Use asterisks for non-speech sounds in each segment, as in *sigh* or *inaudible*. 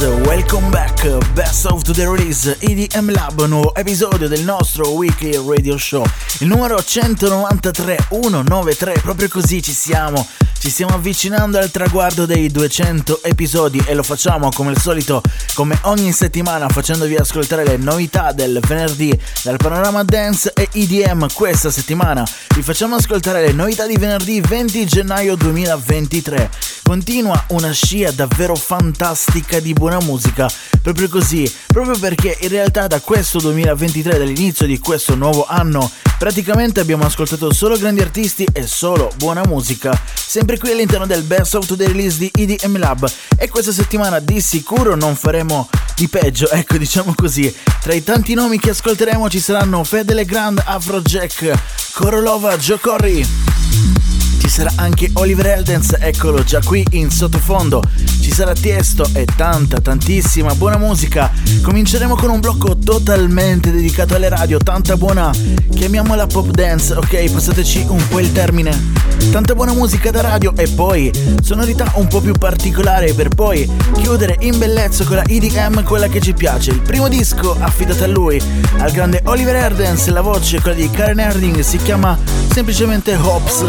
welcome back. Best of the Release EDM Lab, nuovo episodio del nostro weekly radio show. Il numero 193 193, proprio così ci siamo. Ci stiamo avvicinando al traguardo dei 200 episodi e lo facciamo come al solito, come ogni settimana, facendovi ascoltare le novità del venerdì dal panorama dance e EDM. Questa settimana vi facciamo ascoltare le novità di venerdì 20 gennaio 2023. Continua una scia davvero fantastica di buona musica, proprio così, proprio perché in realtà da questo 2023, dall'inizio di questo nuovo anno, praticamente abbiamo ascoltato solo grandi artisti e solo buona musica, sempre qui all'interno del Best of the Release di EDM Lab e questa settimana di sicuro non faremo di peggio, *laughs* ecco diciamo così. Tra i tanti nomi che ascolteremo ci saranno Fede Grand, Afrojack, Korolova, Joe Corey. Ci sarà anche Oliver Eldens, eccolo già qui in sottofondo. Ci sarà Tiesto e tanta, tantissima buona musica. Cominceremo con un blocco totalmente dedicato alle radio, tanta buona, chiamiamola pop dance, ok? Passateci un po' il termine. Tanta buona musica da radio e poi sonorità un po' più particolare per poi chiudere in bellezza con la EDM, quella che ci piace. Il primo disco affidato a lui, al grande Oliver Eldens, la voce, quella di Karen Herding, si chiama semplicemente Hops.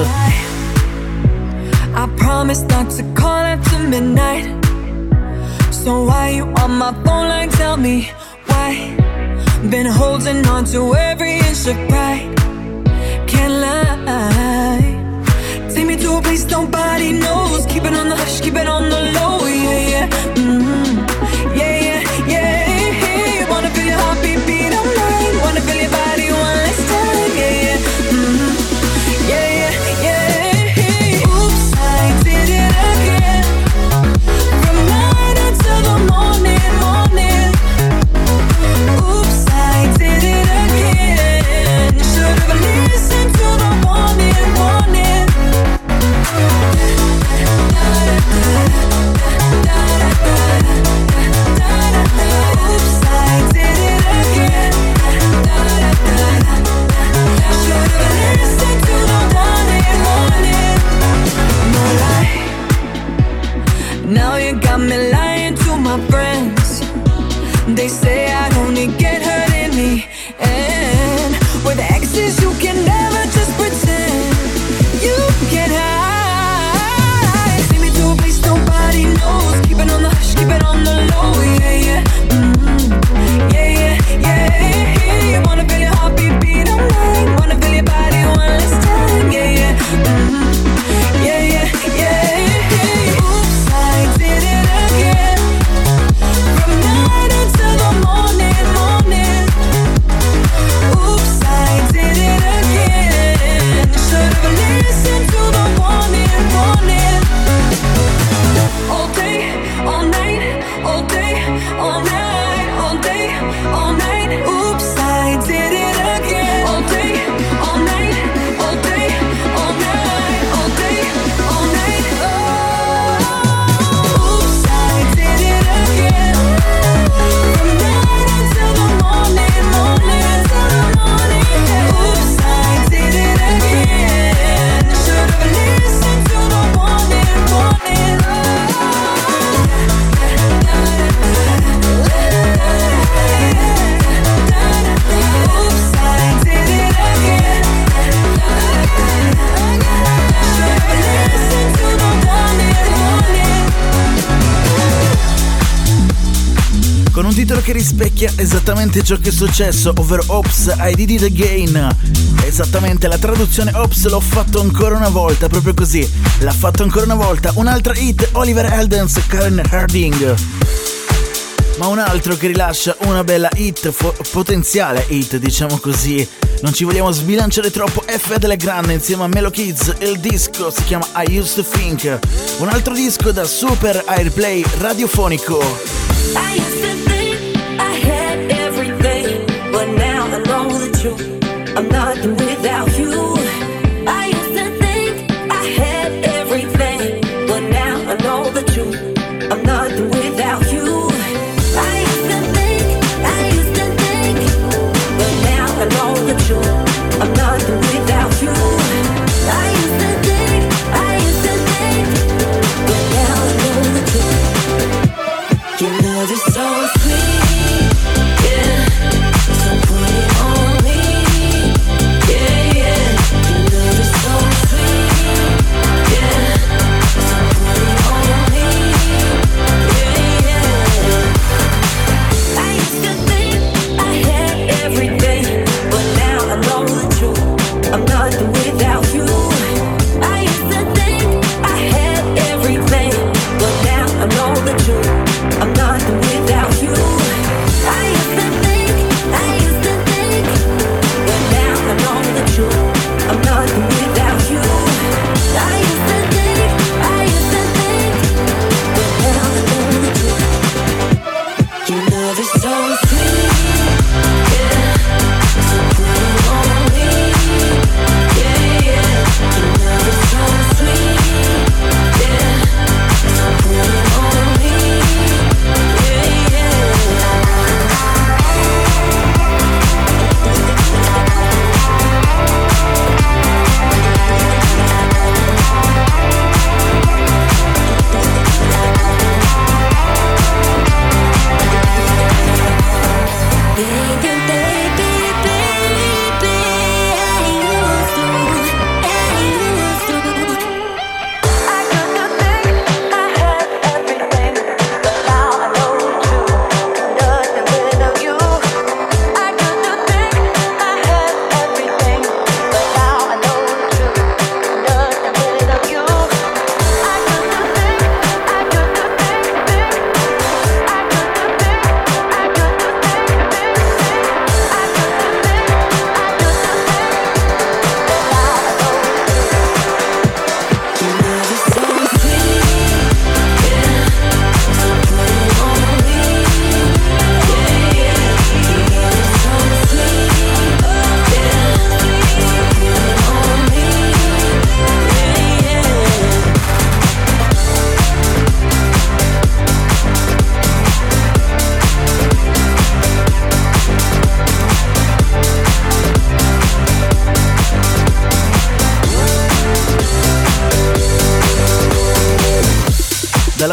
Promise not to call after midnight. So why you on my phone like tell me why? Been holding on to every inch of pride. Can't lie. Take me to a place nobody knows. Keep it on the hush, keep it on the low. Yeah, yeah. rispecchia esattamente ciò che è successo, ovvero Ops, I did it again. Esattamente la traduzione Ops l'ho fatto ancora una volta, proprio così. L'ha fatto ancora una volta un'altra hit Oliver Eldens, Karen Harding. Ma un altro che rilascia una bella hit, fo- potenziale hit, diciamo così. Non ci vogliamo sbilanciare troppo, F delle grande insieme a Melo Kids, il disco si chiama I Used to Think. Un altro disco da super airplay radiofonico. Bye. I'm nothing without you.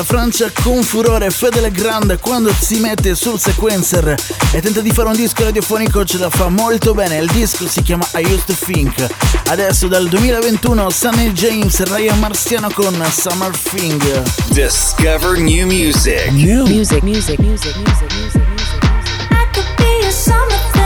Francia con furore, Fedele Grande quando si mette sul sequencer e tenta di fare un disco radiofonico ce la fa molto bene, il disco si chiama I Used to Think. Adesso dal 2021 Sunny James, Ryan Marziano con Summer Thing. Discover new music. New music, music, music, music, music, music. music. I could be a summer thing.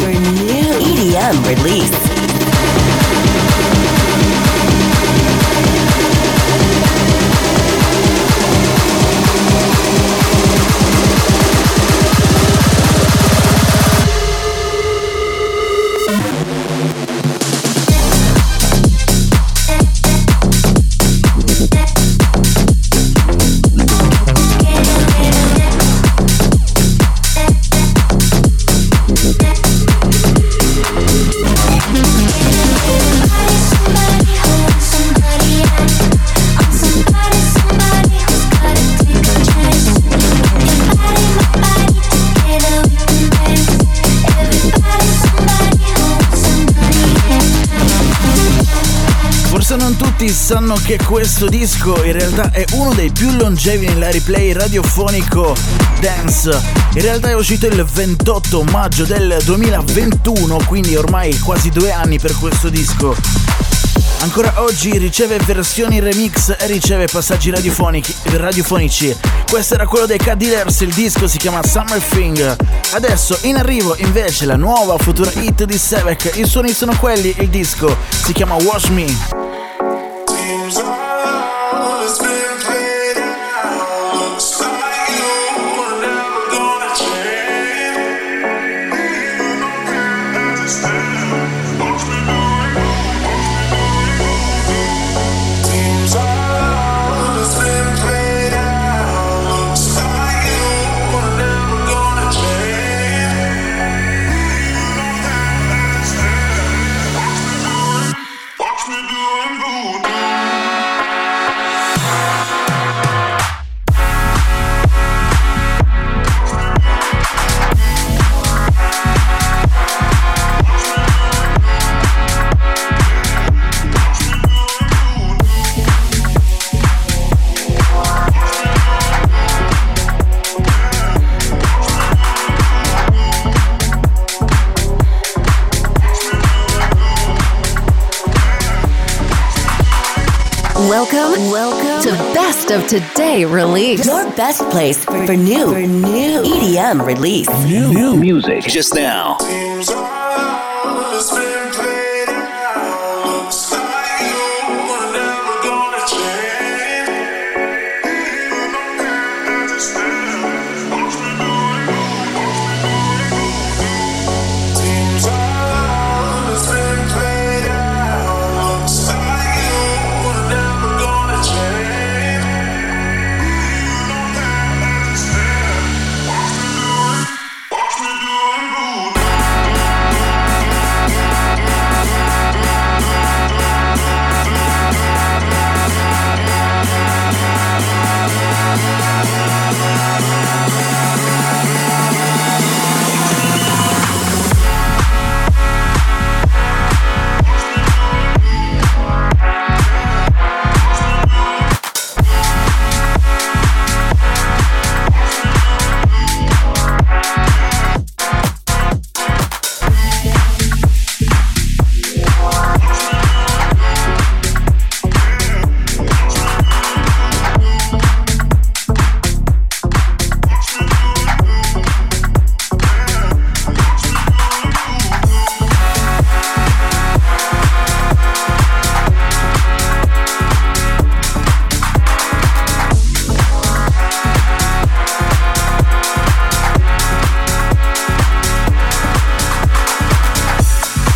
new, EDM release. Sanno che questo disco in realtà è uno dei più longevi nella replay radiofonico dance. In realtà è uscito il 28 maggio del 2021, quindi ormai quasi due anni per questo disco. Ancora oggi riceve versioni remix e riceve passaggi radiofonici. Questo era quello dei Cat Dealers, il disco si chiama Summer Thing. Adesso in arrivo invece la nuova futura hit di Sevek, i suoni sono quelli, il disco si chiama Wash Me. Welcome, Best of Today release. Your best place for, for new, for new EDM release. New, new music just now.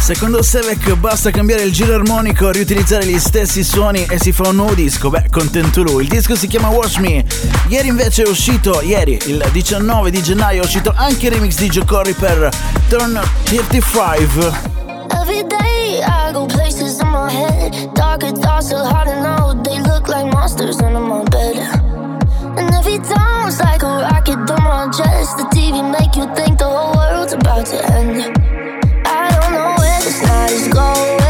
Secondo Sevek basta cambiare il giro armonico, riutilizzare gli stessi suoni e si fa un nuovo disco. Beh, contento lui. Il disco si chiama Watch Me. Ieri invece è uscito, ieri, il 19 di gennaio, è uscito anche il remix di Joe Corey per Turn 35. Every day I go places in my head Darker thoughts are hard to know They look like monsters under my bed And every time it's like a rocket through my chest The TV make you think the whole world's about to end It's not go.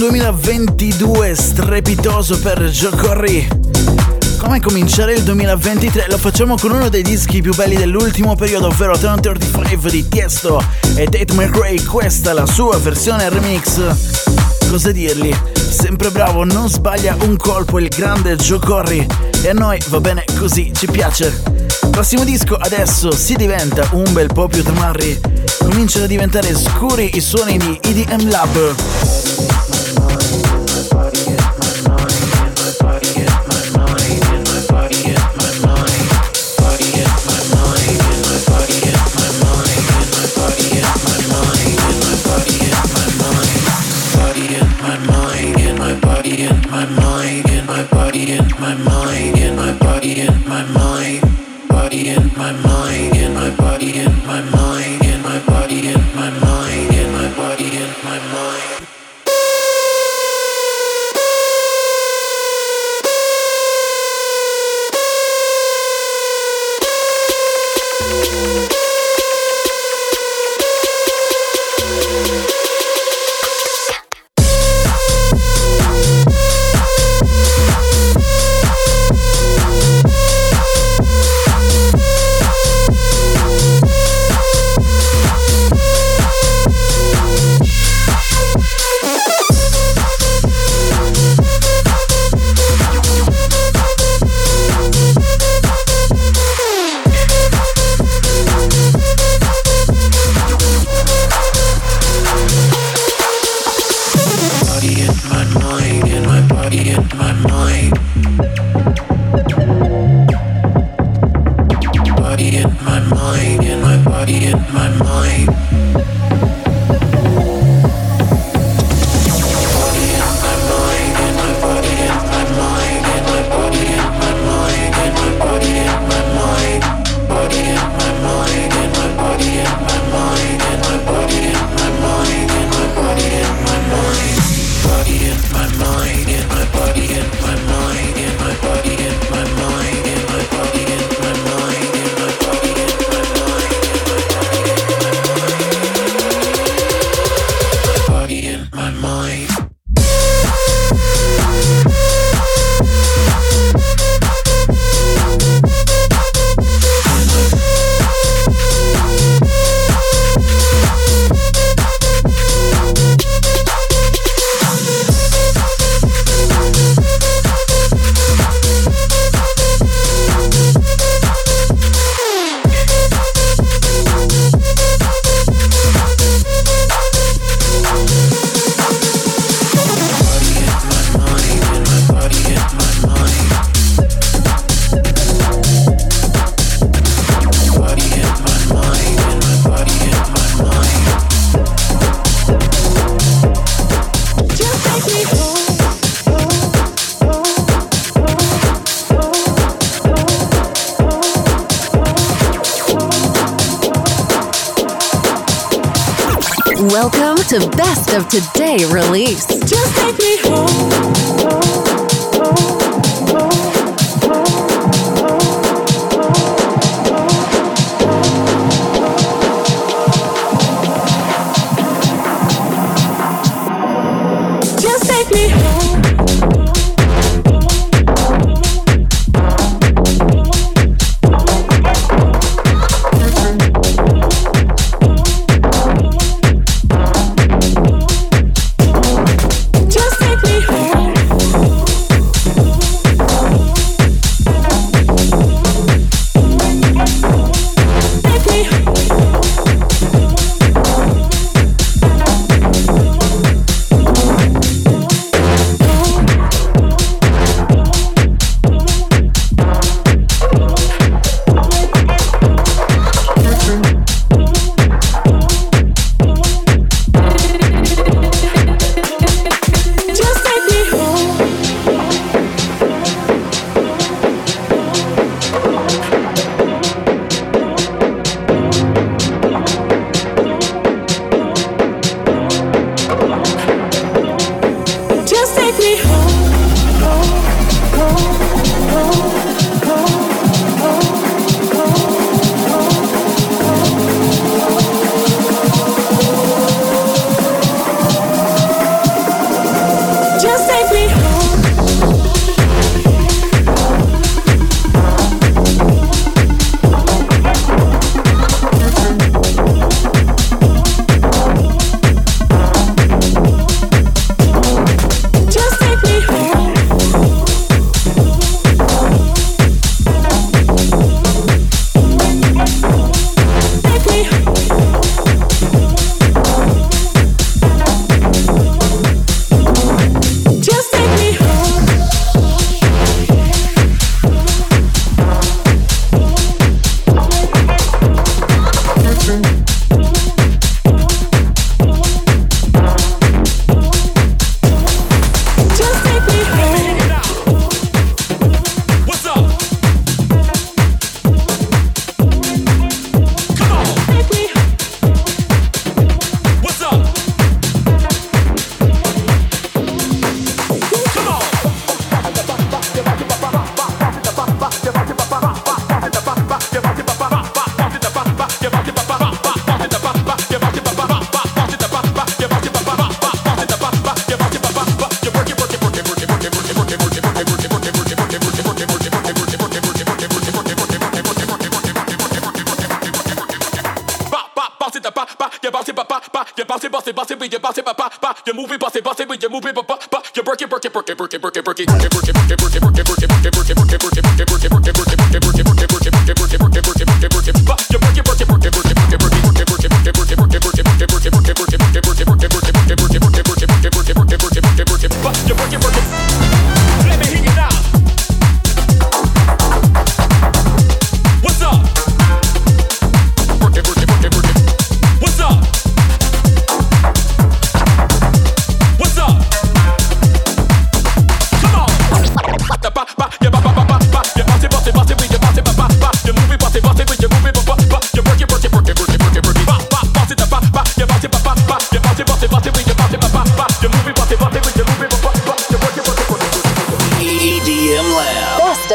2022 strepitoso per Joe Corry. Come cominciare il 2023? Lo facciamo con uno dei dischi più belli dell'ultimo periodo, ovvero 1035 di Tiesto e Tate McRae. Questa è la sua versione remix. Cosa dirgli? Sempre bravo, non sbaglia un colpo il grande Joe Corry. E a noi va bene così, ci piace. Prossimo disco adesso si diventa un bel po' più tamarri. Cominciano a diventare scuri i suoni di EDM Lab. Of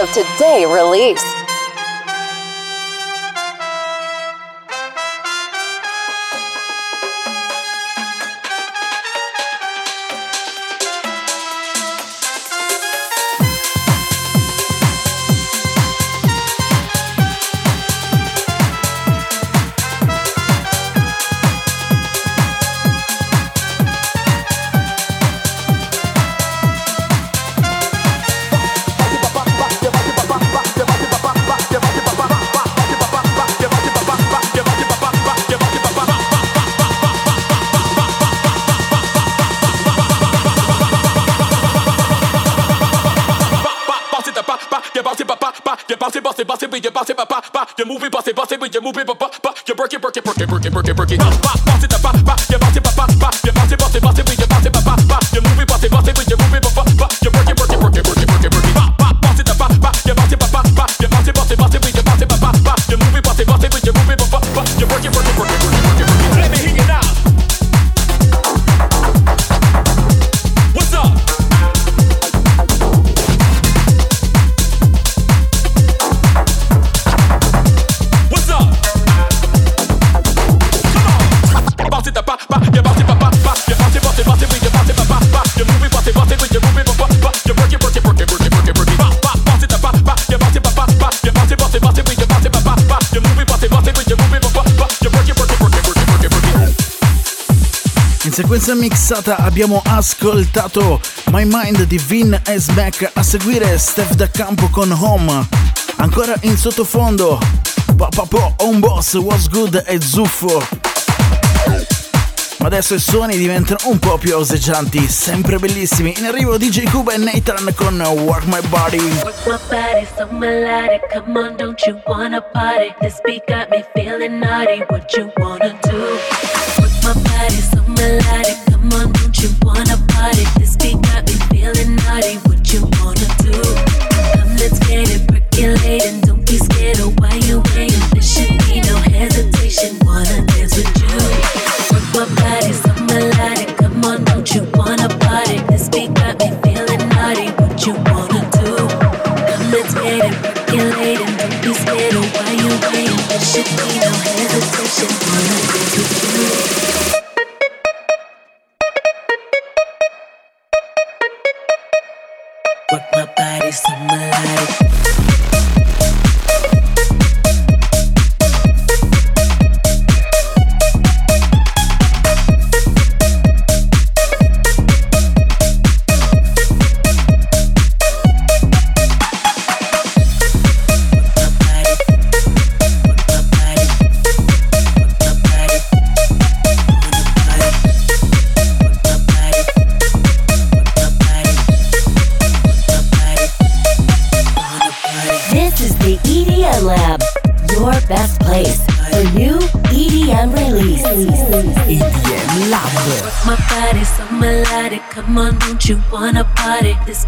today release. Mixata abbiamo ascoltato My Mind di Vin e Smack, a seguire Steph Da Campo con Home, ancora in sottofondo Papapo, On Boss, Was Good e Zuffo. Ma adesso i suoni diventano un po' più oseggianti, sempre bellissimi. In arrivo DJ Cuba e Nathan con Work My Body. Work my body so melodic, come on, don't you wanna party? This beat got me feeling naughty, what you wanna do? Work my body so melodic. Let's get it percolating. Don't be scared of why you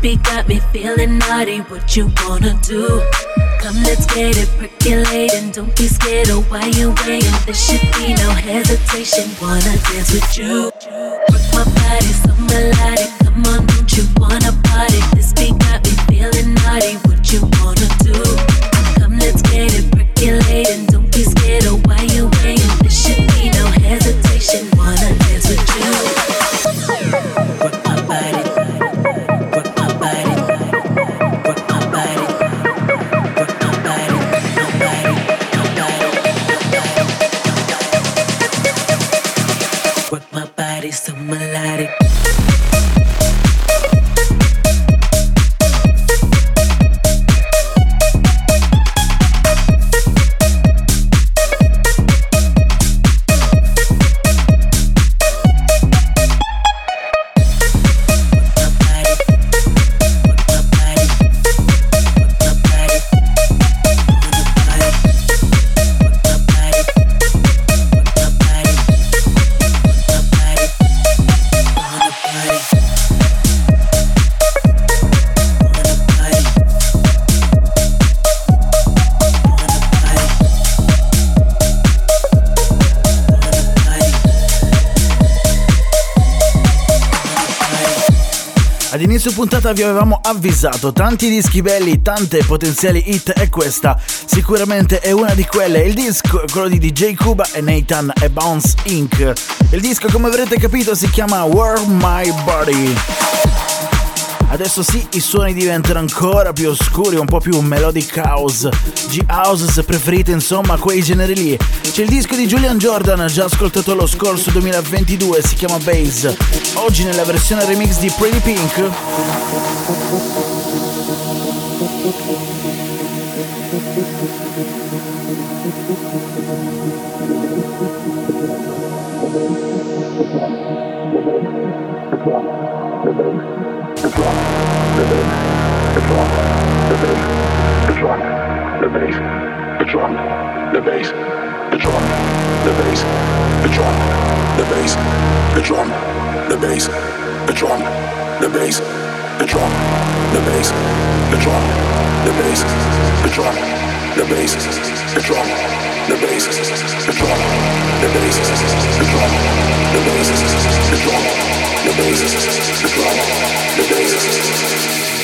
beat got me feeling naughty. What you wanna do? Come, let's get it percolating. Don't be scared of why you waiting. There should be no hesitation. Wanna dance with you? Work my body puntata vi avevamo avvisato, tanti dischi belli, tante potenziali hit e questa sicuramente è una di quelle. Il disco è quello di DJ Cuba e Nathan e Bounce Inc. Il disco come avrete capito si chiama World My Body. Adesso sì, i suoni diventano ancora più oscuri, un po' più melodic house, G-house se preferite, insomma, quei generi lì. C'è il disco di Julian Jordan, già ascoltato lo scorso 2022, si chiama Bass. Oggi nella versione remix di Pretty Pink. the bass, the drum, the bass, the drum, the bass, the drum, the bass, the drum, the bass, the drum, the bass, the drum, the bass, the drum, the bass, the drum, the bass, the drum, the bass, the drum, the bass, the drum, the bass, the drum, the bass, the drum the bass,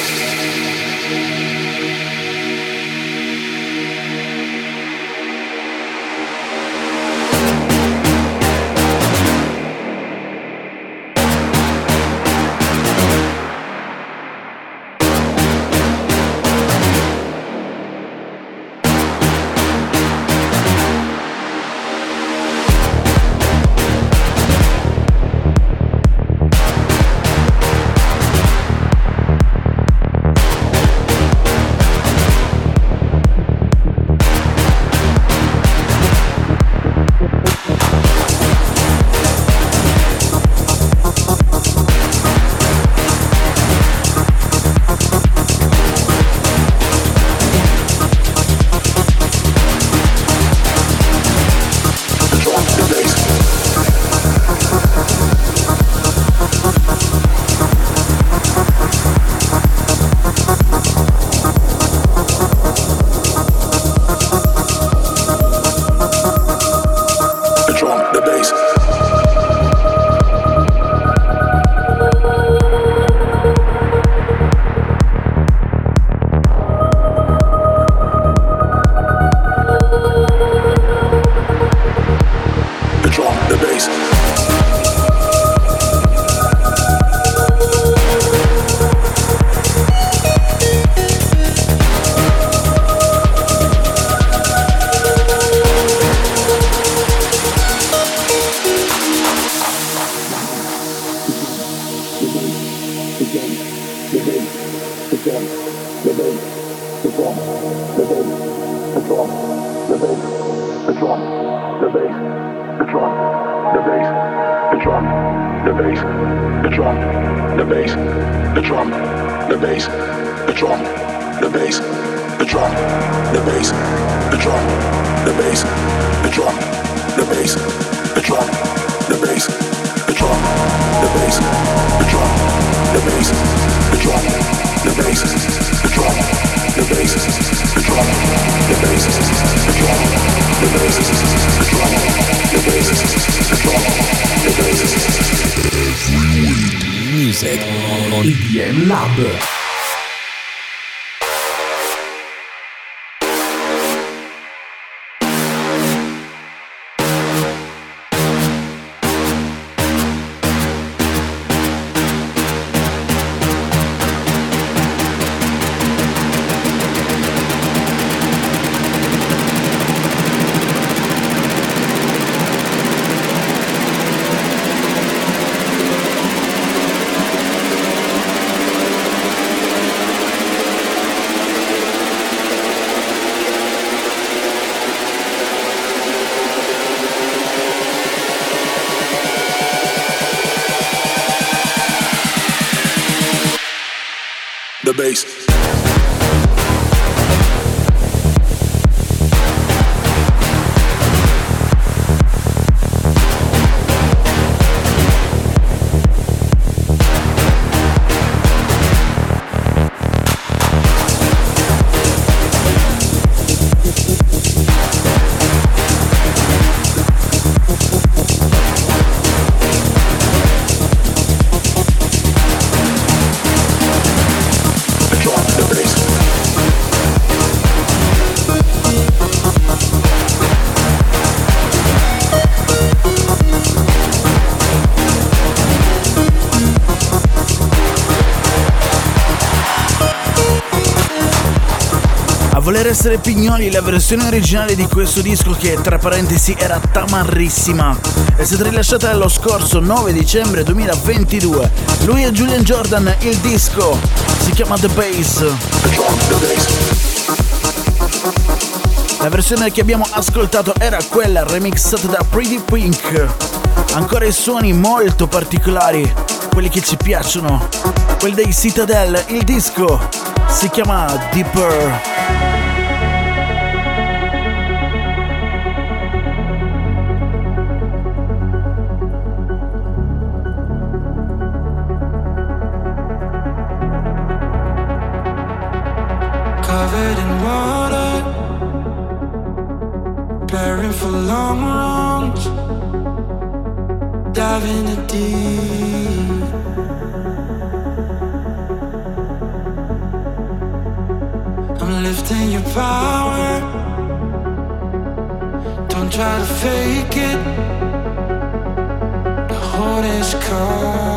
the drum, the bass. Essere pignoli, la versione originale di questo disco che tra parentesi era tamarrissima è stata rilasciata lo scorso 9 dicembre 2022. Lui è Julian Jordan, il disco si chiama The Bass. La versione che abbiamo ascoltato era quella remixata da Pretty Pink. Ancora i suoni molto particolari, quelli che ci piacciono. Quelli dei Citadel, il disco si chiama Deeper. Deep. I'm lifting your power. Don't try to fake it. The heart is calling.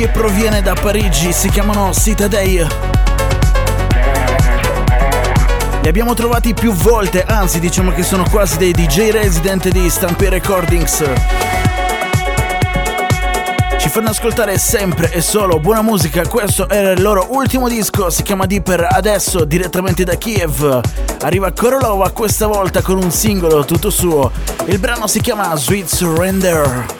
Che proviene da Parigi, si chiamano Citadel. Li abbiamo trovati più volte, anzi diciamo che sono quasi dei DJ resident di Stampy Recordings. Ci fanno ascoltare sempre e solo buona musica, questo era il loro ultimo disco, si chiama Deeper, adesso direttamente da Kiev. Arriva Korolova questa volta con un singolo tutto suo, il brano si chiama Sweet Surrender.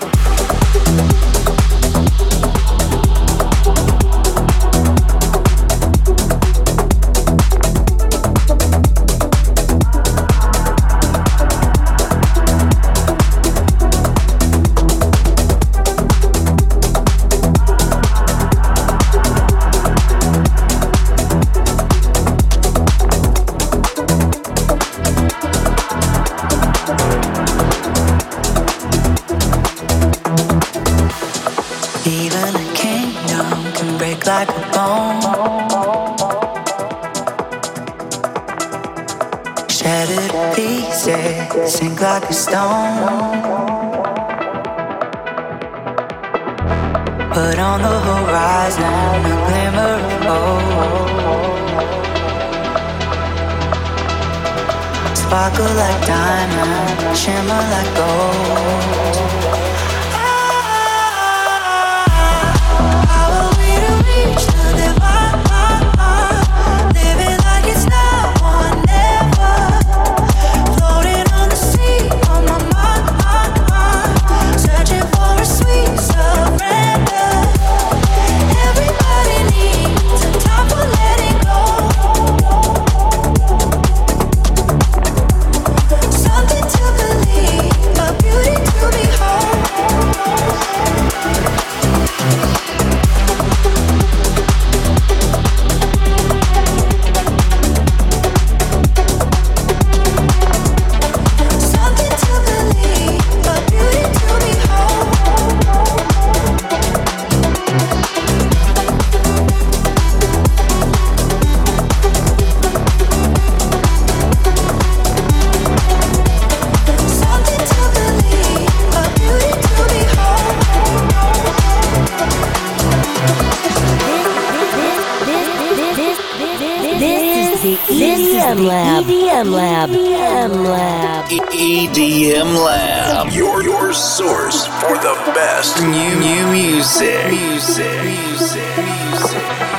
EDM Lab. EDM Lab. EDM Lab. EDM Lab. Your your source for the best new new music. Music. Music. Music.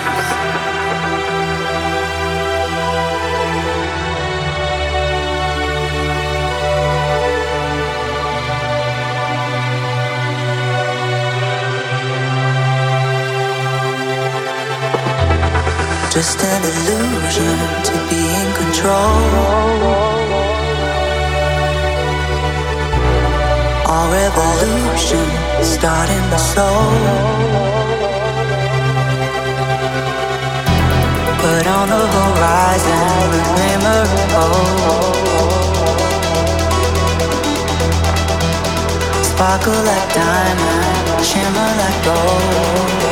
just an illusion to be in control. Our revolution starting the soul. Put on the horizon a glimmer of hope. Sparkle like diamond, shimmer like gold.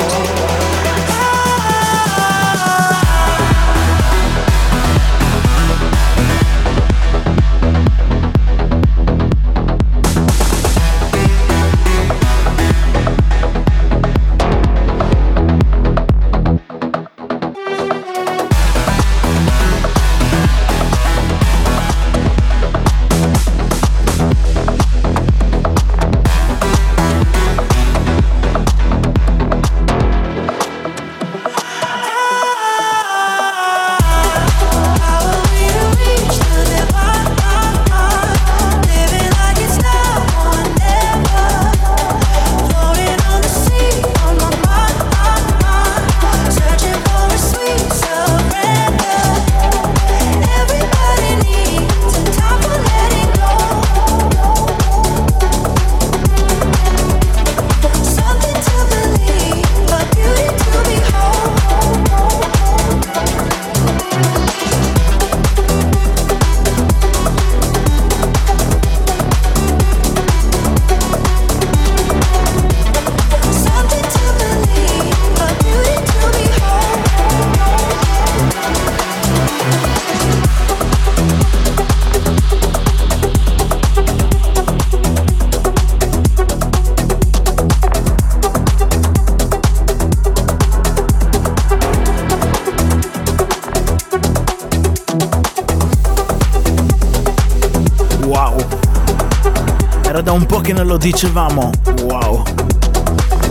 Dicevamo. Wow.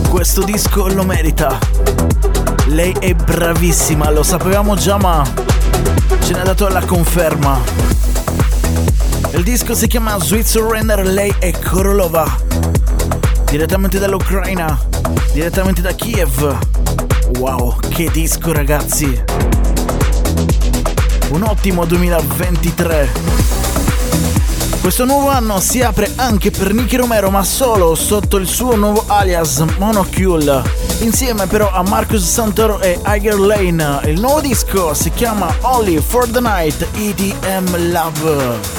Questo disco lo merita. Lei è bravissima, lo sapevamo già ma ce n'ha dato la conferma. Il disco si chiama Sweet Surrender, lei è Korolova. Direttamente dall'Ucraina, direttamente da Kiev. Wow, che disco ragazzi. Un ottimo 2023. Questo nuovo anno si apre anche per Nicky Romero, ma solo sotto il suo nuovo alias Monocule. Insieme però a Marcus Santoro e Iger Lane. Il nuovo disco si chiama Only for the Night EDM Love.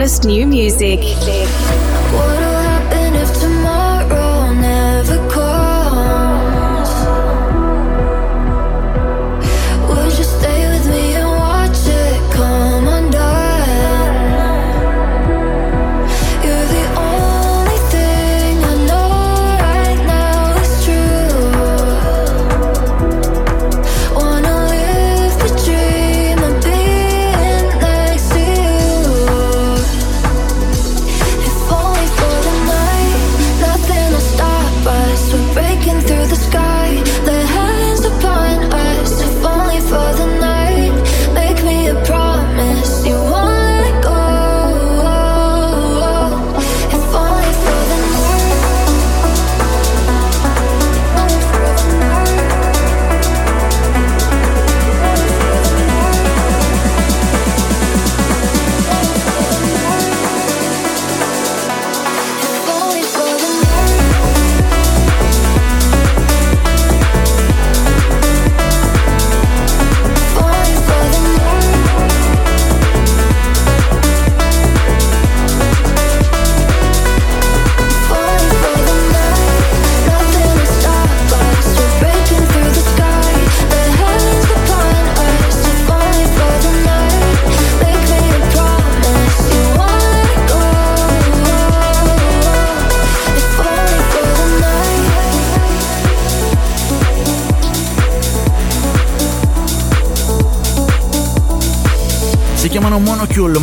Hottest new music.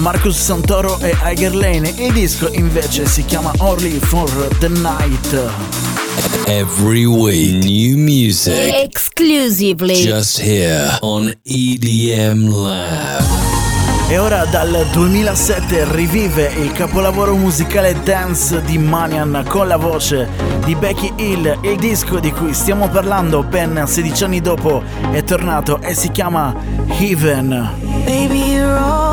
Marcus Santoro e Iger Lane. Il disco invece si chiama Only for the Night. Every week, new music. Exclusively. Just here on EDM Lab. E ora dal 2007 rivive il capolavoro musicale dance di Manian con la voce di Becky Hill. Il disco di cui stiamo parlando ben 16 anni dopo è tornato e si chiama Heaven. Baby,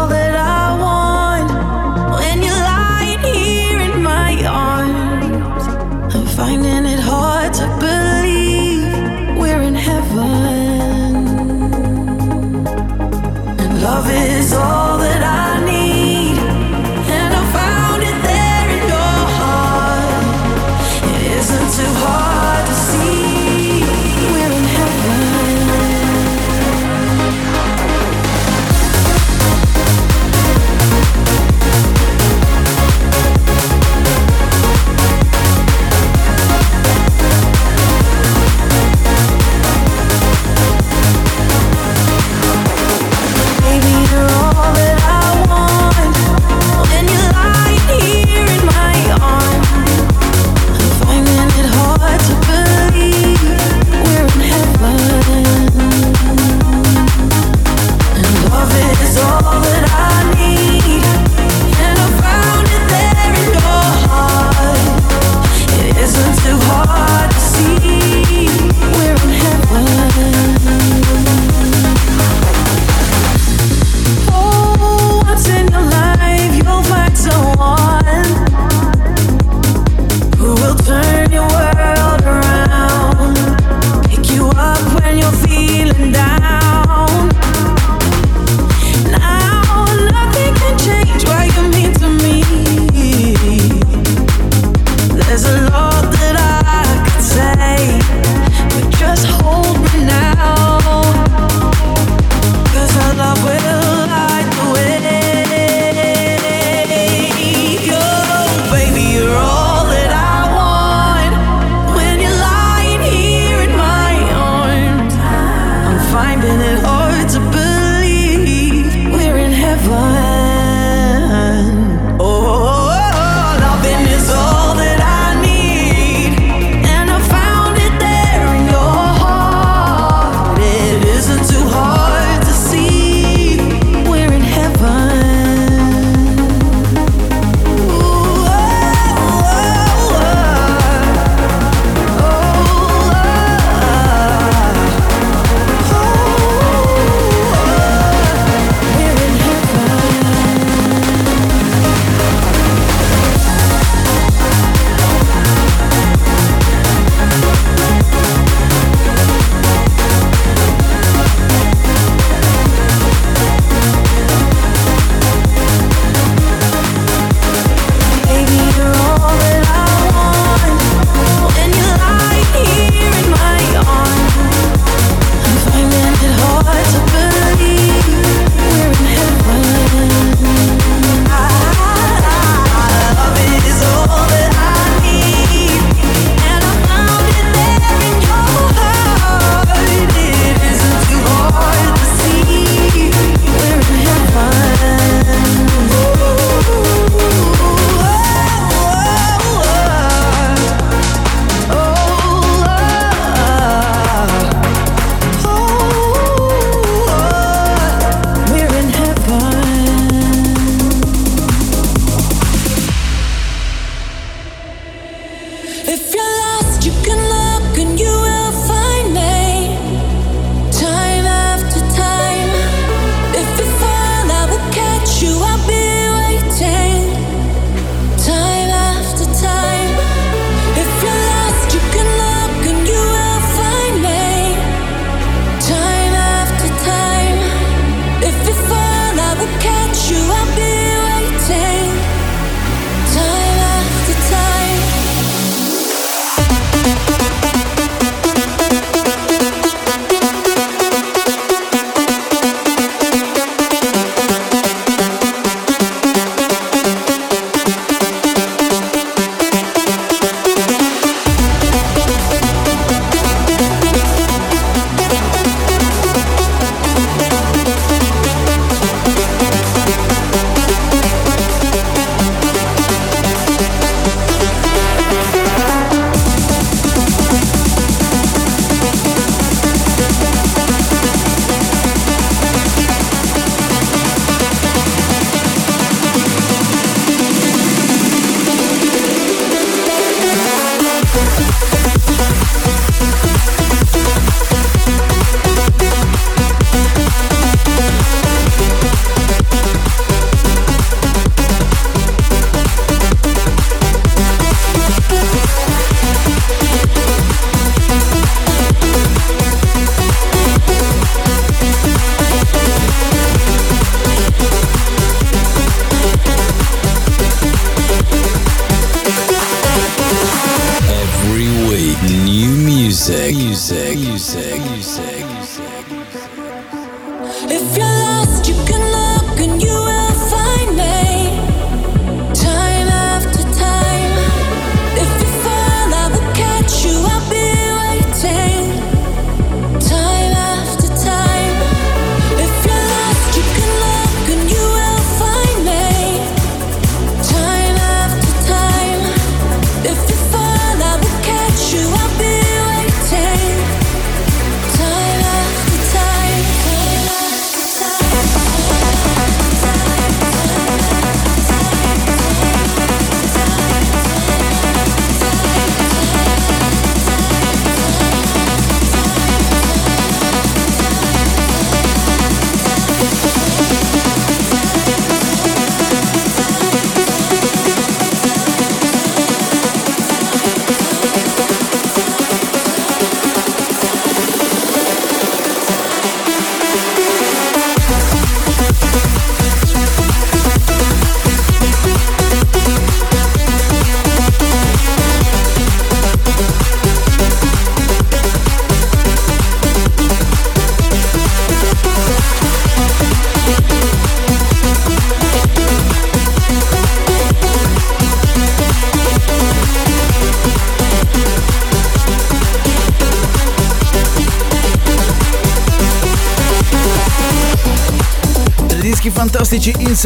love is all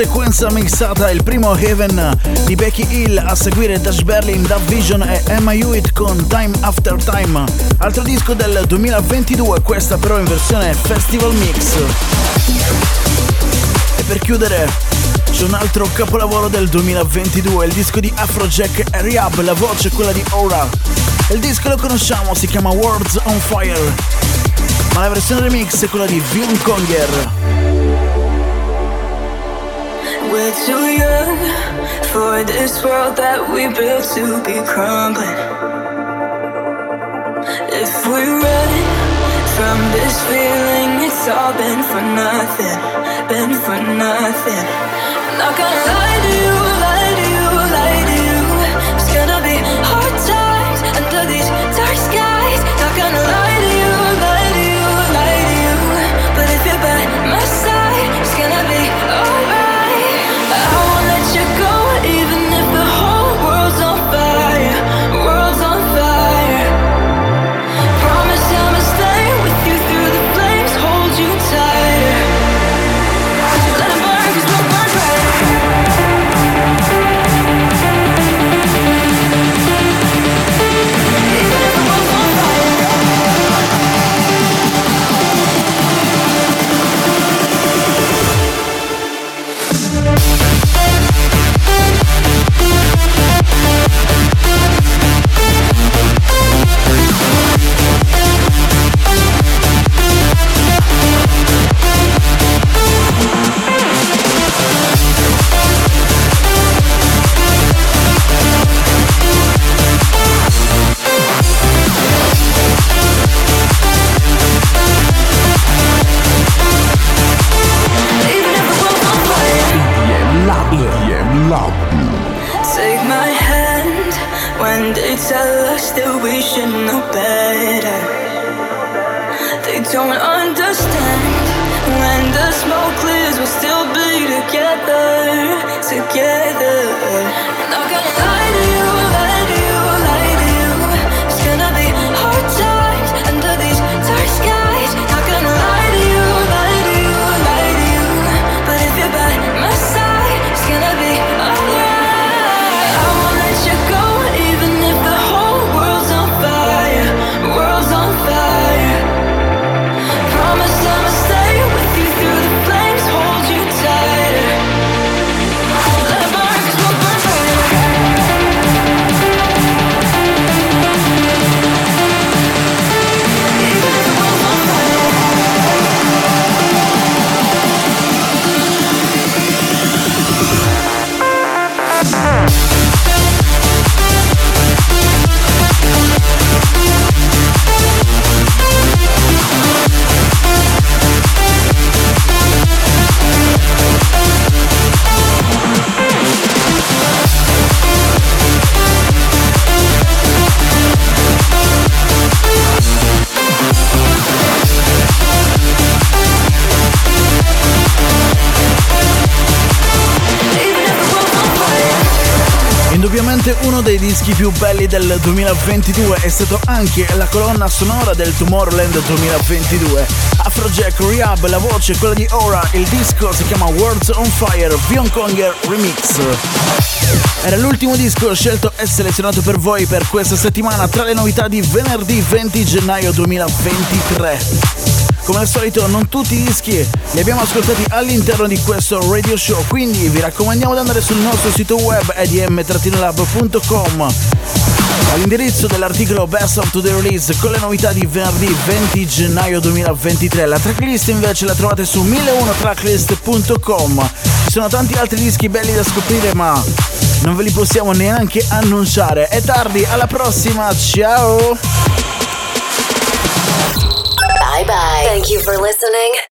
sequenza mixata il primo Heaven di Becky Hill a seguire Dash Berlin, Dub Vision e Emma Hewitt con Time After Time. Altro disco del 2022 questa però in versione Festival Mix. E per chiudere c'è un altro capolavoro del 2022 il disco di Afrojack e Rehab la voce è quella di Aura. Il disco lo conosciamo si chiama Words on Fire ma la versione remix è quella di Vion Conger We're too young for this world that we built to be crumbling. If we run from this feeling, it's all been for nothing, been for nothing. Not gonna dischi più belli del 2022, è stato anche la colonna sonora del Tomorrowland 2022. Afrojack Rehab, la voce è quella di Aura, il disco si chiama Words on Fire, Vion Conger Remix. Era l'ultimo disco scelto e selezionato per voi per questa settimana tra le novità di venerdì 20 gennaio 2023. Come al solito non tutti i dischi li abbiamo ascoltati all'interno di questo radio show, quindi vi raccomandiamo di andare sul nostro sito web edm-lab.com all'indirizzo dell'articolo Best of the Release con le novità di venerdì 20 gennaio 2023. La tracklist invece la trovate su 1001tracklist.com. Ci sono tanti altri dischi belli da scoprire, ma non ve li possiamo neanche annunciare. È tardi, alla prossima, ciao! Bye. Thank you for listening.